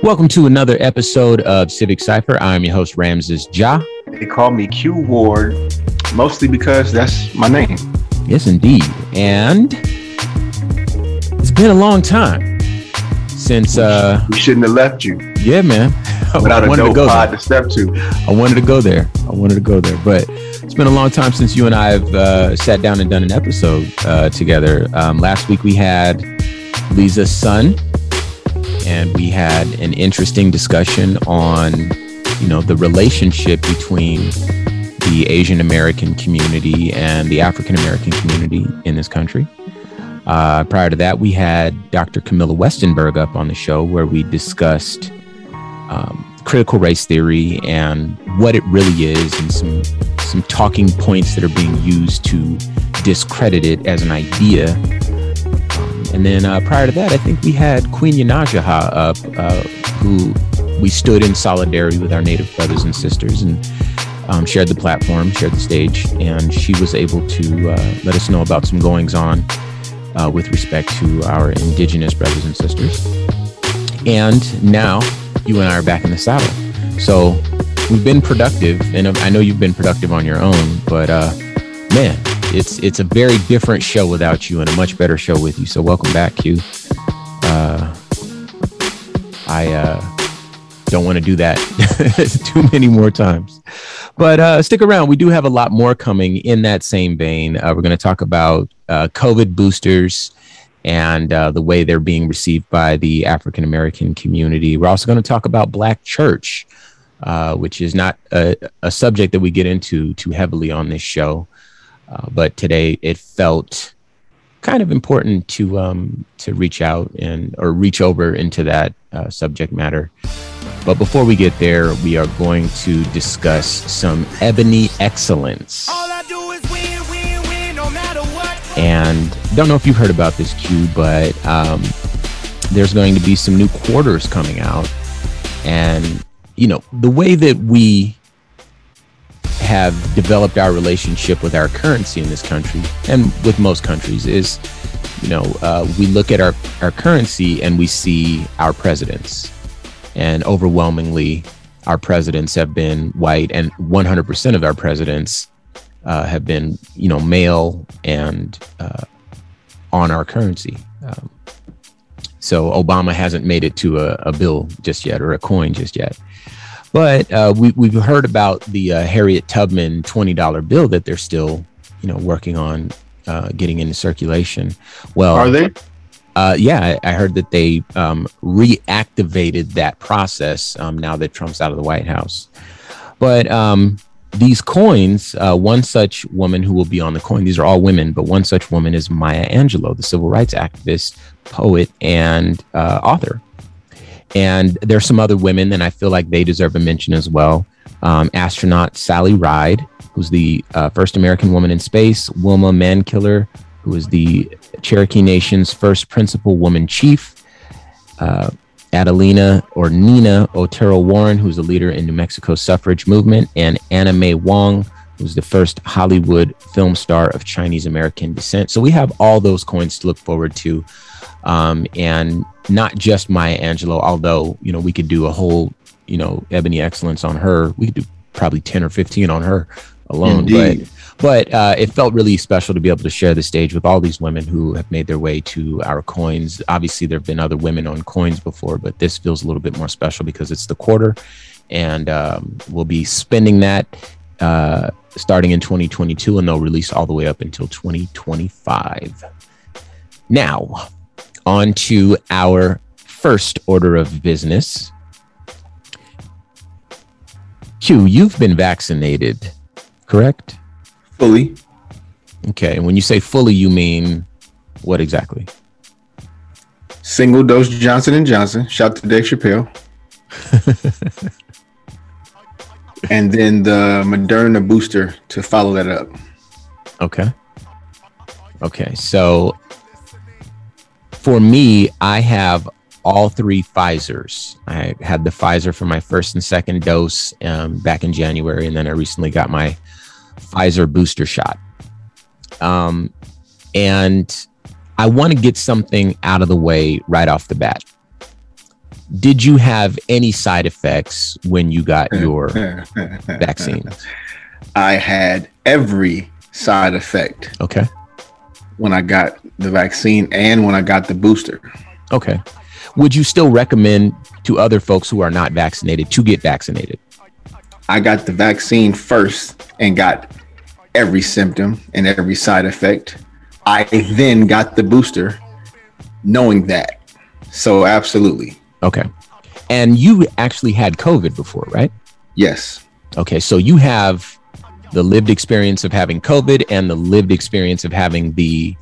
Welcome to another episode of Civic Cipher. I'm your host, Ramses Ja. They call me Q Ward, mostly because that's my name. Yes, indeed. And it's been a long time since uh we shouldn't have left you. Yeah, man. Without a no pod to step to. I wanted to go there. I wanted to go there, but it's been a long time since you and I have uh, sat down and done an episode uh, together. Um, last week we had Lisa's son, and we had an interesting discussion on, you know, the relationship between the Asian American community and the African American community in this country. Uh, prior to that, we had Dr. Camilla Westenberg up on the show where we discussed um, critical race theory and what it really is, and some some talking points that are being used to discredit it as an idea. And then uh, prior to that, I think we had Queen Yanajaha up, uh, who we stood in solidarity with our Native brothers and sisters and um, shared the platform, shared the stage, and she was able to uh, let us know about some goings on uh, with respect to our indigenous brothers and sisters. And now you and I are back in the saddle. So we've been productive, and I know you've been productive on your own, but uh, man, it's it's a very different show without you, and a much better show with you. So welcome back, Q. Uh, I uh, don't want to do that too many more times. But uh, stick around. We do have a lot more coming in that same vein. Uh, we're going to talk about uh, COVID boosters and uh, the way they're being received by the African American community. We're also going to talk about Black church, which is not a, a, subject that we get into too heavily on this show. Uh, but today it felt kind of important to um, to reach out and or reach over into that uh, subject matter. But before we get there, we are going to discuss some ebony excellence. And don't know if you've heard about this, Q, but um, there's going to be some new quarters coming out. And, you know, the way that we have developed our relationship with our currency in this country and with most countries is, you know, uh, we look at our, our currency and we see our presidents. And overwhelmingly, our presidents have been white, and 100% of our presidents uh, have been, you know, male and uh, on our currency. Um, so Obama hasn't made it to a, a, bill just yet or a coin just yet. But uh, we, we've heard about the uh, Harriet Tubman $20 bill that they're still, you know, working on uh, getting into circulation. Well, are they? Uh, yeah, I, I, heard that they um, reactivated that process um, now that Trump's out of the White House. But um, these coins, uh, one such woman who will be on the coin, these are all women, but one such woman is Maya Angelou, the civil rights activist, poet, and uh, author. And there's some other women, and I feel like they deserve a mention as well. Um, astronaut Sally Ride, who's the uh, first American woman in space, Wilma Mankiller, who is the Cherokee Nation's first principal woman chief. Uh, Adelina or Nina Otero Warren, who's a leader in New Mexico's suffrage movement, and Anna May Wong, who's the first Hollywood film star of Chinese American descent. So we have all those coins to look forward to. Um, and not just Maya Angelou, although, you know, we could do a whole, you know, Ebony Excellence on her. We could do probably 10 or 15 on her alone. Indeed. But but uh, it felt really special to be able to share the stage with all these women who have made their way to our coins. Obviously, there have been other women on coins before, but this feels a little bit more special because it's the quarter, and um, we'll be spending that uh, starting in 2022, and they'll release all the way up until 2025. Now, on to our first order of business. Q, you've been vaccinated, correct? Fully. Okay. And when you say fully, you mean what exactly? Single dose Johnson and Johnson. Shout to Dave Chappelle. and then the Moderna booster to follow that up. Okay. Okay. So for me, I have all three Pfizer's. I had the Pfizer for my first and second dose um, back in January, and then I recently got my Pfizer booster shot. Um, and I want to get something out of the way right off the bat. did you have any side effects when you got your vaccine? I had every side effect. Okay. When I got the vaccine and when I got the booster. Okay. Would you still recommend to other folks who are not vaccinated to get vaccinated? I got the vaccine first and got every symptom and every side effect. I then got the booster knowing that. So, absolutely. Okay. And you actually had COVID before, right? Yes. Okay. So, you have the lived experience of having COVID and the lived experience of having the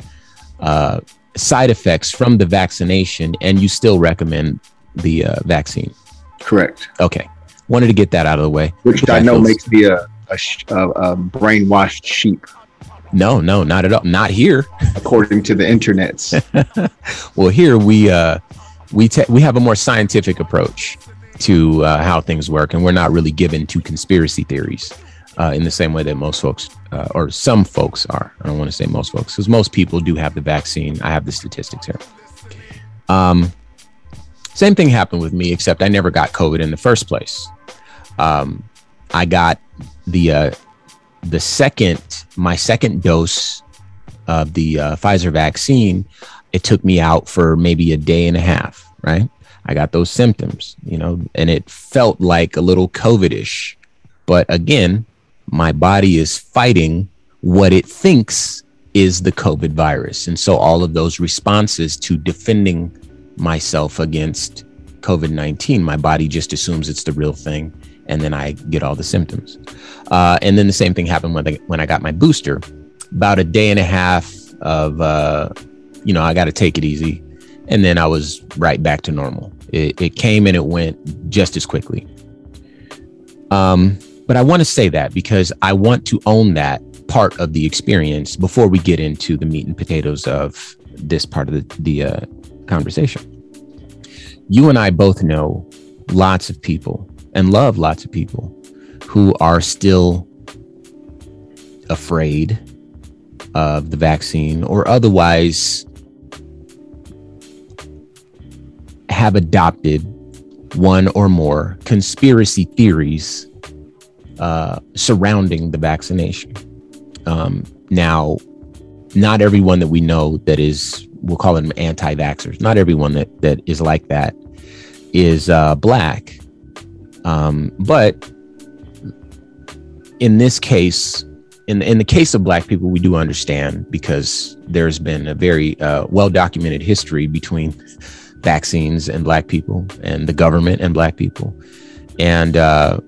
uh, side effects from the vaccination, and you still recommend the uh, vaccine. Correct. Okay. Wanted to get that out of the way. Which I know feels... makes me a, a, a, brainwashed sheep. No, no, not at all. Not here. According to the internets. well, here we uh, we te- we have a more scientific approach to uh, how things work, and we're not really given to conspiracy theories uh, in the same way that most folks uh, or some folks are. I don't want to say most folks because most people do have the vaccine. I have the statistics here. Um, same thing happened with me, except I never got COVID in the first place. Um, I got the uh, the second my second dose of the uh, Pfizer vaccine. It took me out for maybe a day and a half. Right, I got those symptoms, you know, and it felt like a little COVID-ish. But again, my body is fighting what it thinks is the COVID virus. And so all of those responses to defending myself against COVID 19, my body just assumes it's the real thing. And then I get all the symptoms. Uh, and then the same thing happened when I, when I got my booster. About a day and a half of, uh, you know, I got to take it easy. And then I was right back to normal. It, it came and it went just as quickly. Um, but I want to say that because I want to own that part of the experience before we get into the meat and potatoes of this part of the, the uh, conversation. You and I both know lots of people and love lots of people who are still afraid of the vaccine or otherwise have adopted one or more conspiracy theories uh, surrounding the vaccination. Um, now, not everyone that we know that is, we'll call them anti-vaxxers. Not everyone that that is like that is uh, black. Um, but in this case, in in the case of black people, we do understand because there's been a very uh, well documented history between vaccines and black people and the government and black people, and uh,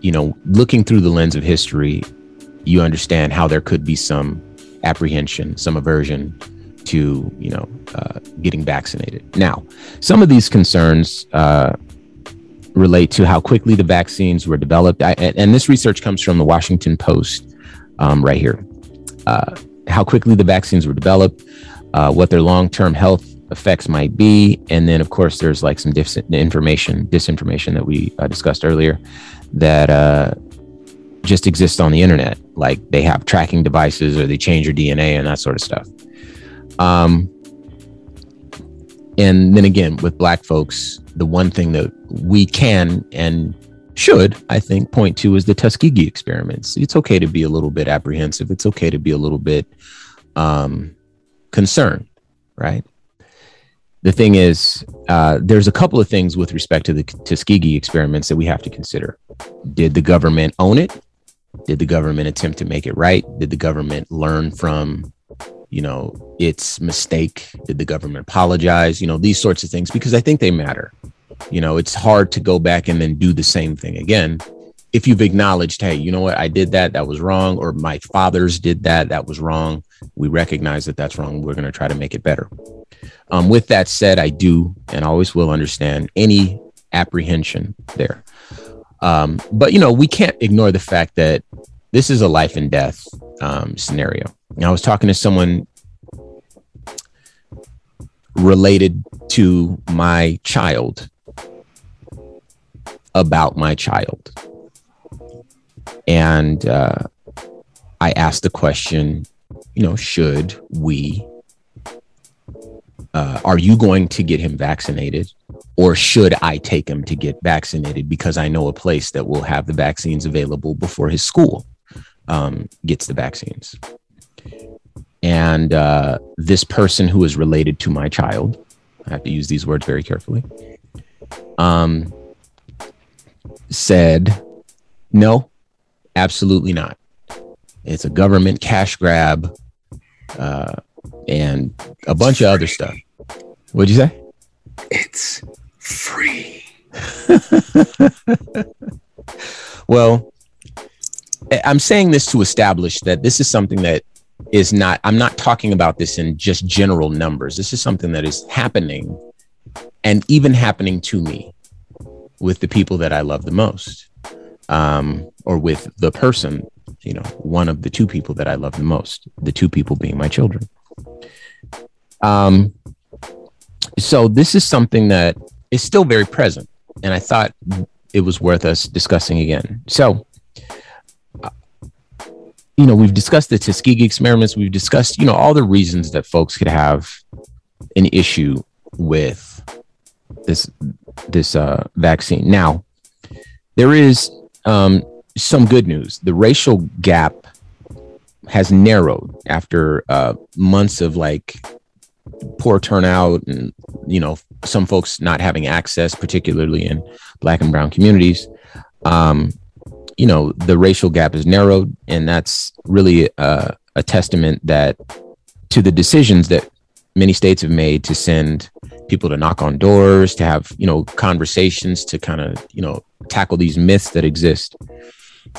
you know, looking through the lens of history, you understand how there could be some apprehension, some aversion to, you know, uh, getting vaccinated. Now, some of these concerns uh, relate to how quickly the vaccines were developed. I, and, this research comes from the Washington Post um, right here. Uh, how quickly the vaccines were developed, uh, what their long term health effects might be. And then, of course, there's like some information, disinformation that we uh, discussed earlier that uh, just exist on the internet. Like they have tracking devices or they change your DNA and that sort of stuff. Um, and then again, with black folks, the one thing that we can and should, I think, point to is the Tuskegee experiments. It's okay to be a little bit apprehensive. It's okay to be a little bit um, concerned, right? The thing is, uh, there's a couple of things with respect to the Tuskegee experiments that we have to consider. Did the government own it? Did the government attempt to make it right? Did the government learn from, you know, its mistake? Did the government apologize? You know, these sorts of things, because I think they matter. You know, it's hard to go back and then do the same thing again. If you've acknowledged, hey, you know what, I did that, that was wrong, or my fathers did that, that was wrong. We recognize that that's wrong. We're going to try to make it better. Um, with that said, I do and always will understand any apprehension there. Um, but you know, we can't ignore the fact that this is a life and death um, scenario. I was talking to someone related to my child about my child, and uh, I asked the question, you know, should we uh, are you going to get him vaccinated? or should I take him to get vaccinated because I know a place that will have the vaccines available before his school um, gets the vaccines? And uh, this person who is related to my child, I have to use these words very carefully, um, said, no, absolutely not. It's a government cash grab uh, and a bunch of other stuff. What'd you say? It's free. well, I'm saying this to establish that this is something that is not, I'm not talking about this in just general numbers. This is something that is happening and even happening to me with the people that I love the most, um, or with the person, you know, one of the two people that I love the most, the two people being my children. Um, so this is something that is still very present, and I thought it was worth us discussing again. So, you know, we've discussed the Tuskegee experiments. We've discussed, you know, all the reasons that folks could have an issue with this this uh, vaccine. Now, there is um, some good news. The racial gap has narrowed after uh, months of like poor turnout and you know some folks not having access particularly in black and brown communities um, you know the racial gap is narrowed and that's really uh, a testament that to the decisions that many states have made to send people to knock on doors to have you know conversations to kind of you know tackle these myths that exist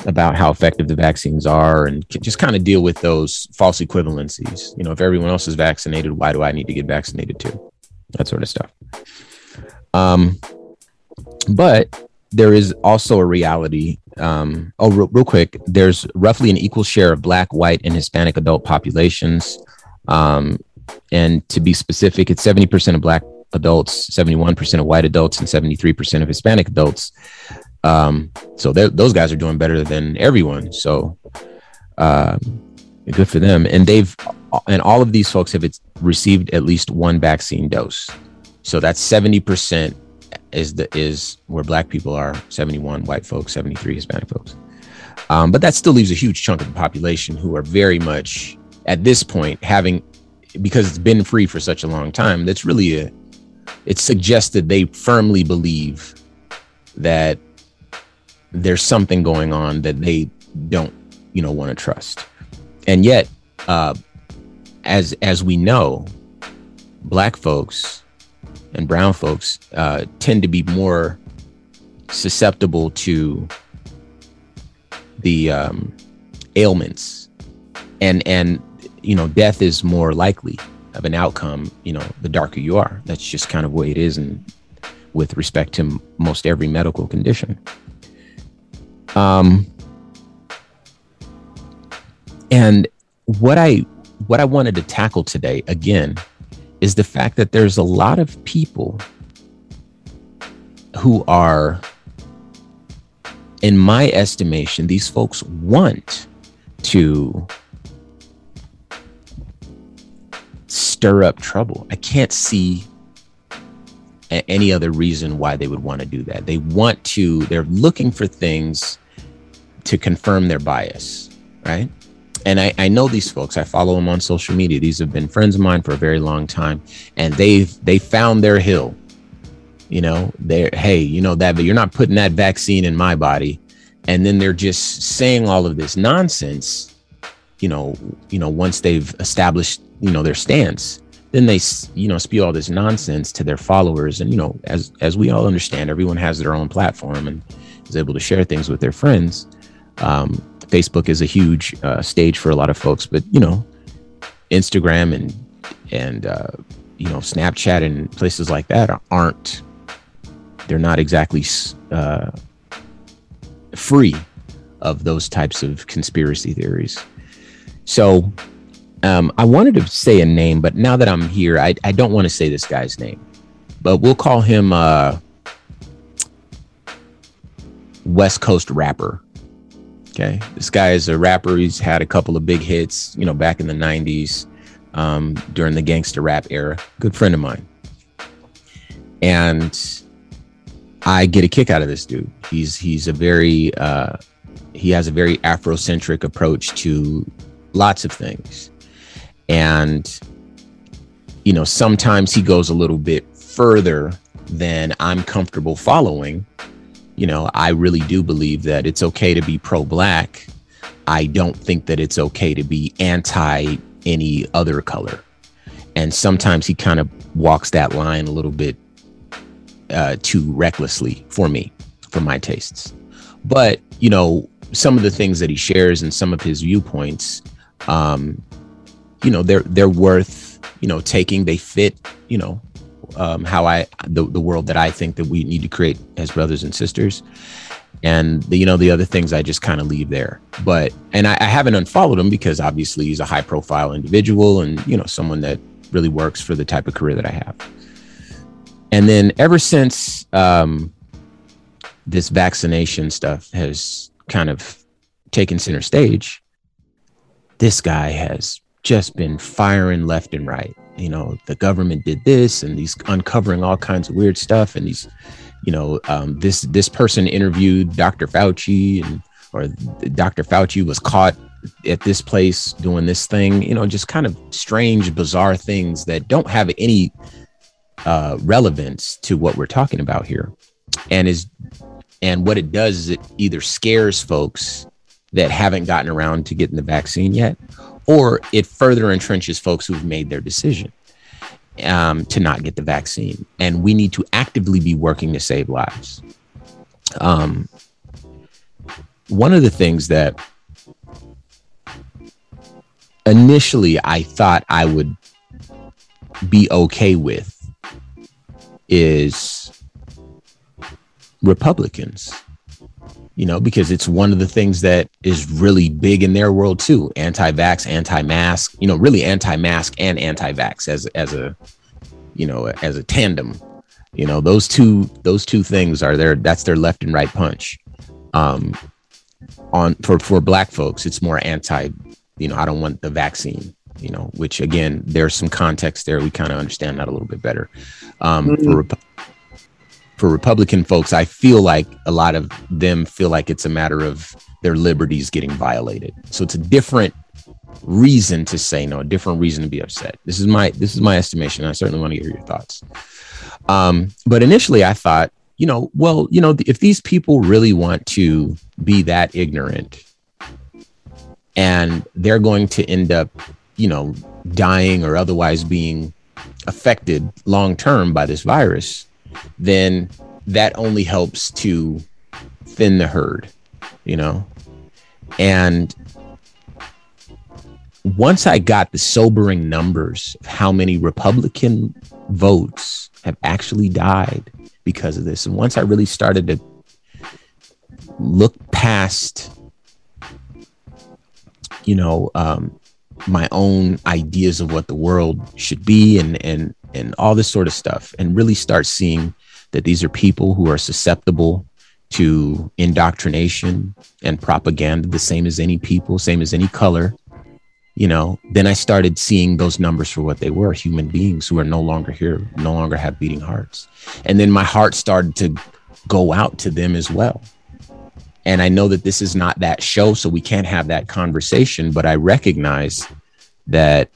about how effective the vaccines are and just kind of deal with those false equivalencies. You know, if everyone else is vaccinated, why do I need to get vaccinated too? That sort of stuff. Um, but there is also a reality. Um, oh, real, real quick, there's roughly an equal share of Black, white, and Hispanic adult populations. Um, and to be specific, it's 70% of Black adults, 71% of white adults, and 73% of Hispanic adults. Um, so those guys are doing better than everyone. So uh, good for them. And they've and all of these folks have received at least one vaccine dose. So that's seventy percent is the is where black people are 71 white folks 73 hispanic folks um, but that still leaves a huge chunk of the population who are very much at this point having because it's been free for such a long time that's really a it suggests that they firmly believe that there's something going on that they don't, you know, want to trust. And yet, uh, as as we know, black folks and brown folks uh, tend to be more susceptible to the um, ailments, and and you know, death is more likely of an outcome. You know, the darker you are. That's just kind of the way it is, and with respect to most every medical condition. Um, and what I what I wanted to tackle today again is the fact that there's a lot of people who are in my estimation these folks want to stir up trouble. I can't see any other reason why they would want to do that. They want to, they're looking for things to confirm their bias, right? And I, I know these folks. I follow them on social media. These have been friends of mine for a very long time, and they've they found their hill. You know, they're hey, you know that, but you're not putting that vaccine in my body, and then they're just saying all of this nonsense. You know, you know, once they've established you know their stance, then they you know spew all this nonsense to their followers, and you know, as as we all understand, everyone has their own platform and is able to share things with their friends um, Facebook is a huge uh, stage for a lot of folks, but you know, Instagram and and uh, you know Snapchat and places like that aren't they're not exactly uh, free of those types of conspiracy theories. So um, I wanted to say a name, but now that I'm here, I, I don't want to say this guy's name, but we'll call him uh, West Coast rapper. Okay. This guy is a rapper. He's had a couple of big hits, you know, back in the 90s um, during the gangster rap era. Good friend of mine. And I get a kick out of this dude. He's he's a very uh, he has a very Afrocentric approach to lots of things, and you know sometimes he goes a little bit further than I'm comfortable following. You know, I really do believe that it's okay to be pro-black. I don't think that it's okay to be anti any other color. And sometimes he kind of walks that line a little bit uh, too recklessly for me, for my tastes. But, you know, some of the things that he shares and some of his viewpoints, um, you know, they're they're worth, you know, taking. They fit, you know, um, how I the, the world that I think that we need to create as brothers and sisters. And the, you know the other things I just kind of leave there, but and I, I haven't unfollowed him because obviously he's a high profile individual and you know someone that really works for the type of career that I have. And then ever since um, this vaccination stuff has kind of taken center stage, this guy has just been firing left and right. You know, the government did this, and he's uncovering all kinds of weird stuff. And he's, you know, um, this this person interviewed Dr. Fauci, and or Dr. Fauci was caught at this place doing this thing. You know, just kind of strange, bizarre things that don't have any uh, relevance to what we're talking about here, and is and what it does is it either scares folks that haven't gotten around to getting the vaccine yet, or it further entrenches folks who've made their decision um, to not get the vaccine. And we need to actively be working to save lives. Um, one of the things that initially I thought I would be okay with is Republicans, you know, because it's one of the things that is really big in their world too. Anti-vax, anti-mask, you know, really anti-mask and anti-vax as as a you know, as a tandem. You know, those two those two things are their that's their left and right punch. Um on for for black folks, it's more anti, you know, I don't want the vaccine you know, which again, there's some context there. We kind of understand that a little bit better. Um, mm-hmm. for, Rep- for Republican folks, I feel like a lot of them feel like it's a matter of their liberties getting violated. So it's a different reason to say no, a different reason to be upset. This is my this is my estimation. I certainly want to hear your thoughts. Um, but initially, I thought, you know, well, you know, if these people really want to be that ignorant, and they're going to end up you know, dying or otherwise being affected long term by this virus, then that only helps to thin the herd, you know? And once I got the sobering numbers of how many Republican votes have actually died because of this, and once I really started to look past, you know, um, my own ideas of what the world should be and and and all this sort of stuff and really start seeing that these are people who are susceptible to indoctrination and propaganda the same as any people same as any color you know. Then i started seeing those numbers for what they were human beings who are no longer here no longer have beating hearts. And then my heart started to go out to them as well. And I know that this is not that show, so we can't have that conversation, but I recognize that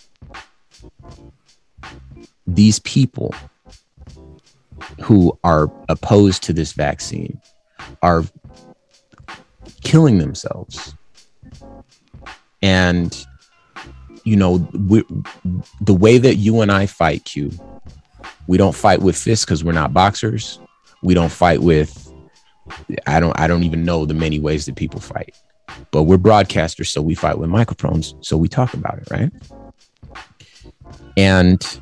these people who are opposed to this vaccine are killing themselves. And, you know, we, the way that you and I fight, Q, we don't fight with fists because we're not boxers. We don't fight with I don't I don't even know the many ways that people fight. But we're broadcasters, so we fight with microphones, so we talk about it, right? And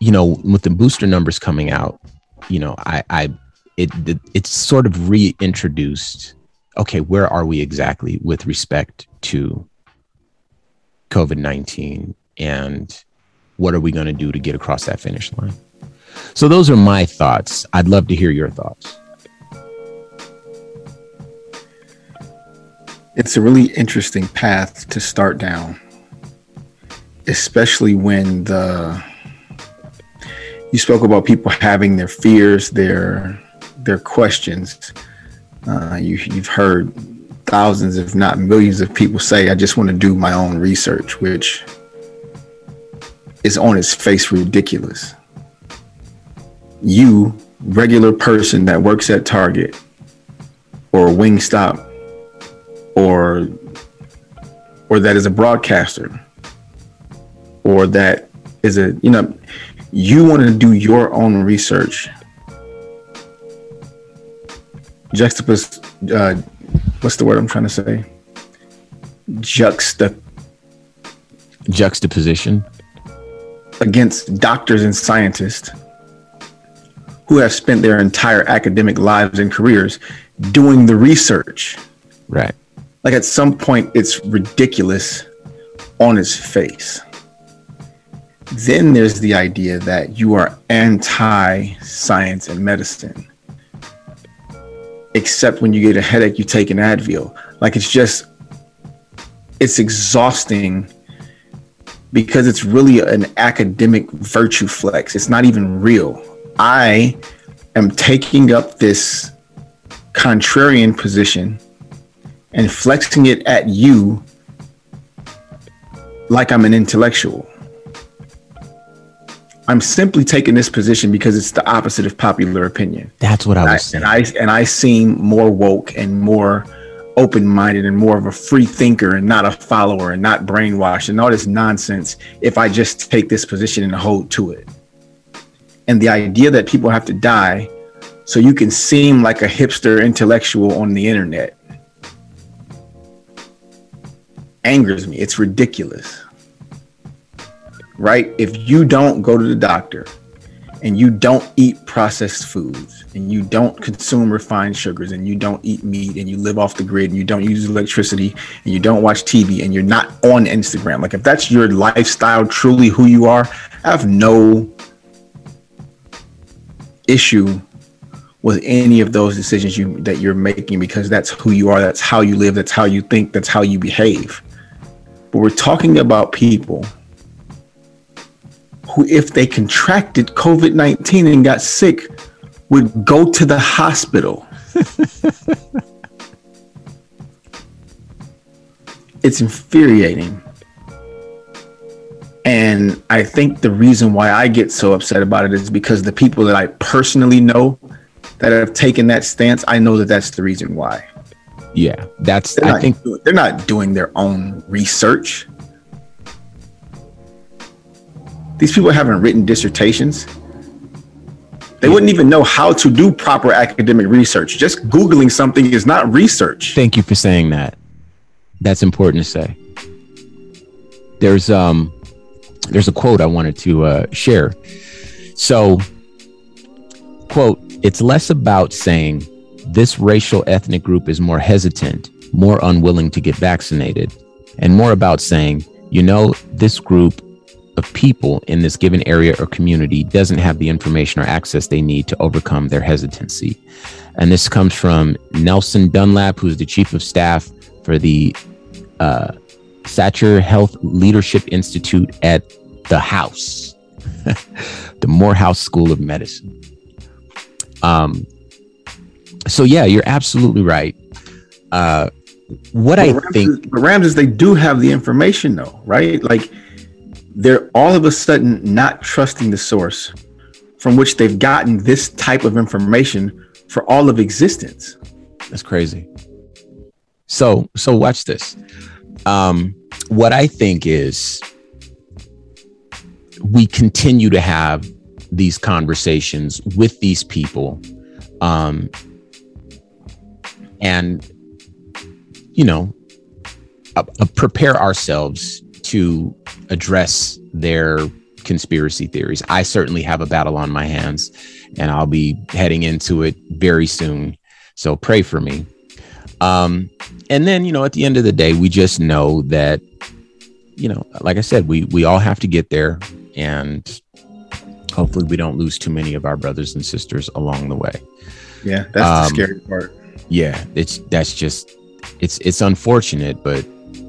you know, with the booster numbers coming out, you know, I I it, it it's sort of reintroduced okay, where are we exactly with respect to COVID 19 and what are we going to do to get across that finish line? So those are my thoughts. I'd love to hear your thoughts. It's a really interesting path to start down, especially when the you spoke about people having their fears, their their questions. Uh, you, you've heard thousands, if not millions, of people say, "I just want to do my own research," which is on its face ridiculous. You, regular person that works at Target or Wingstop or or that is a broadcaster or that is a you know you want to do your own research. Juxtapose uh, what's the word i'm trying to say? Juxta juxtaposition? Against doctors and scientists who have spent their entire academic lives and careers doing the research. Right. Like at some point it's ridiculous on its face then there's the idea that you are anti science and medicine. Except when you get a headache, you take an Advil. Like it's just, it's exhausting because it's really an academic virtue flex. It's not even real. I am taking up this contrarian position and flexing it at you like I'm an intellectual. I'm simply taking this position because it's the opposite of popular opinion. That's what I was and I, saying. And I and I seem more woke and more open-minded and more of a free thinker and not a follower and not brainwashed and all this nonsense if I just take this position and hold to it. And the idea that people have to die so you can seem like a hipster intellectual on the internet angers me. It's ridiculous right? If you don't go to the doctor and you don't eat processed foods and you don't consume refined sugars and you don't eat meat and you live off the grid and you don't use electricity and you don't watch TV and you're not on Instagram, like if that's your lifestyle, truly who you are, I have no issue with any of those decisions you that you're making because that's who you are, that's how you live, that's how you think, that's how you behave. But we're talking about people who, if they contracted COVID 19 and got sick, would go to the hospital. it's infuriating. And I think the reason why I get so upset about it is because the people that I personally know that have taken that stance, I know that that's the reason why. Yeah, that's, they're I think they're not doing their own research. These people haven't written dissertations. They wouldn't even know how to do proper academic research. Just Googling something is not research. Thank you for saying that. That's important to say. There's um there's a quote I wanted to uh, share. So, quote, it's less about saying this racial ethnic group is more hesitant, more unwilling to get vaccinated, and more about saying, you know, this group of people in this given area or community doesn't have the information or access they need to overcome their hesitancy. And this comes from Nelson Dunlap, who's the chief of staff for the uh, Satcher Health Leadership Institute at the House, the Morehouse School of Medicine. Um, so yeah, you're absolutely right. Uh, what I Ramses, think, but Ramses, they do have the information though, right? Like they're all of a sudden not trusting the source from which they've gotten this type of information for all of existence. That's crazy. So, so watch this. Um, what I think is we continue to have these conversations with these people um, and you know uh, uh, prepare ourselves to address their conspiracy theories. I certainly have a battle on my hands and I'll be heading into it very soon. So pray for me. Um, and then, you know, at the end of the day, we just know that, you know, like I said, we we all have to get there and hopefully we don't lose too many of our brothers and sisters along the way. Yeah, that's um, the scary part. Yeah, it's that's just it's it's unfortunate, but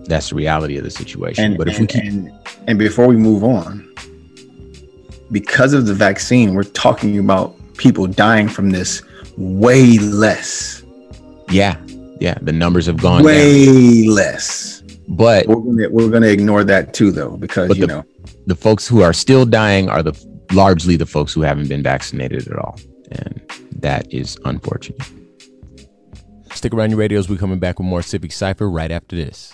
that's the reality of the situation. And, but if and, we keep and, and before we move on, because of the vaccine, we're talking about people dying from this way less. Yeah, yeah, the numbers have gone way down. less. But we're gonna, we're gonna ignore that too, though, because you the, know the folks who are still dying are the largely the folks who haven't been vaccinated at all, and that is unfortunate. Stick around your radios. We're coming back with more Civic Cipher right after this.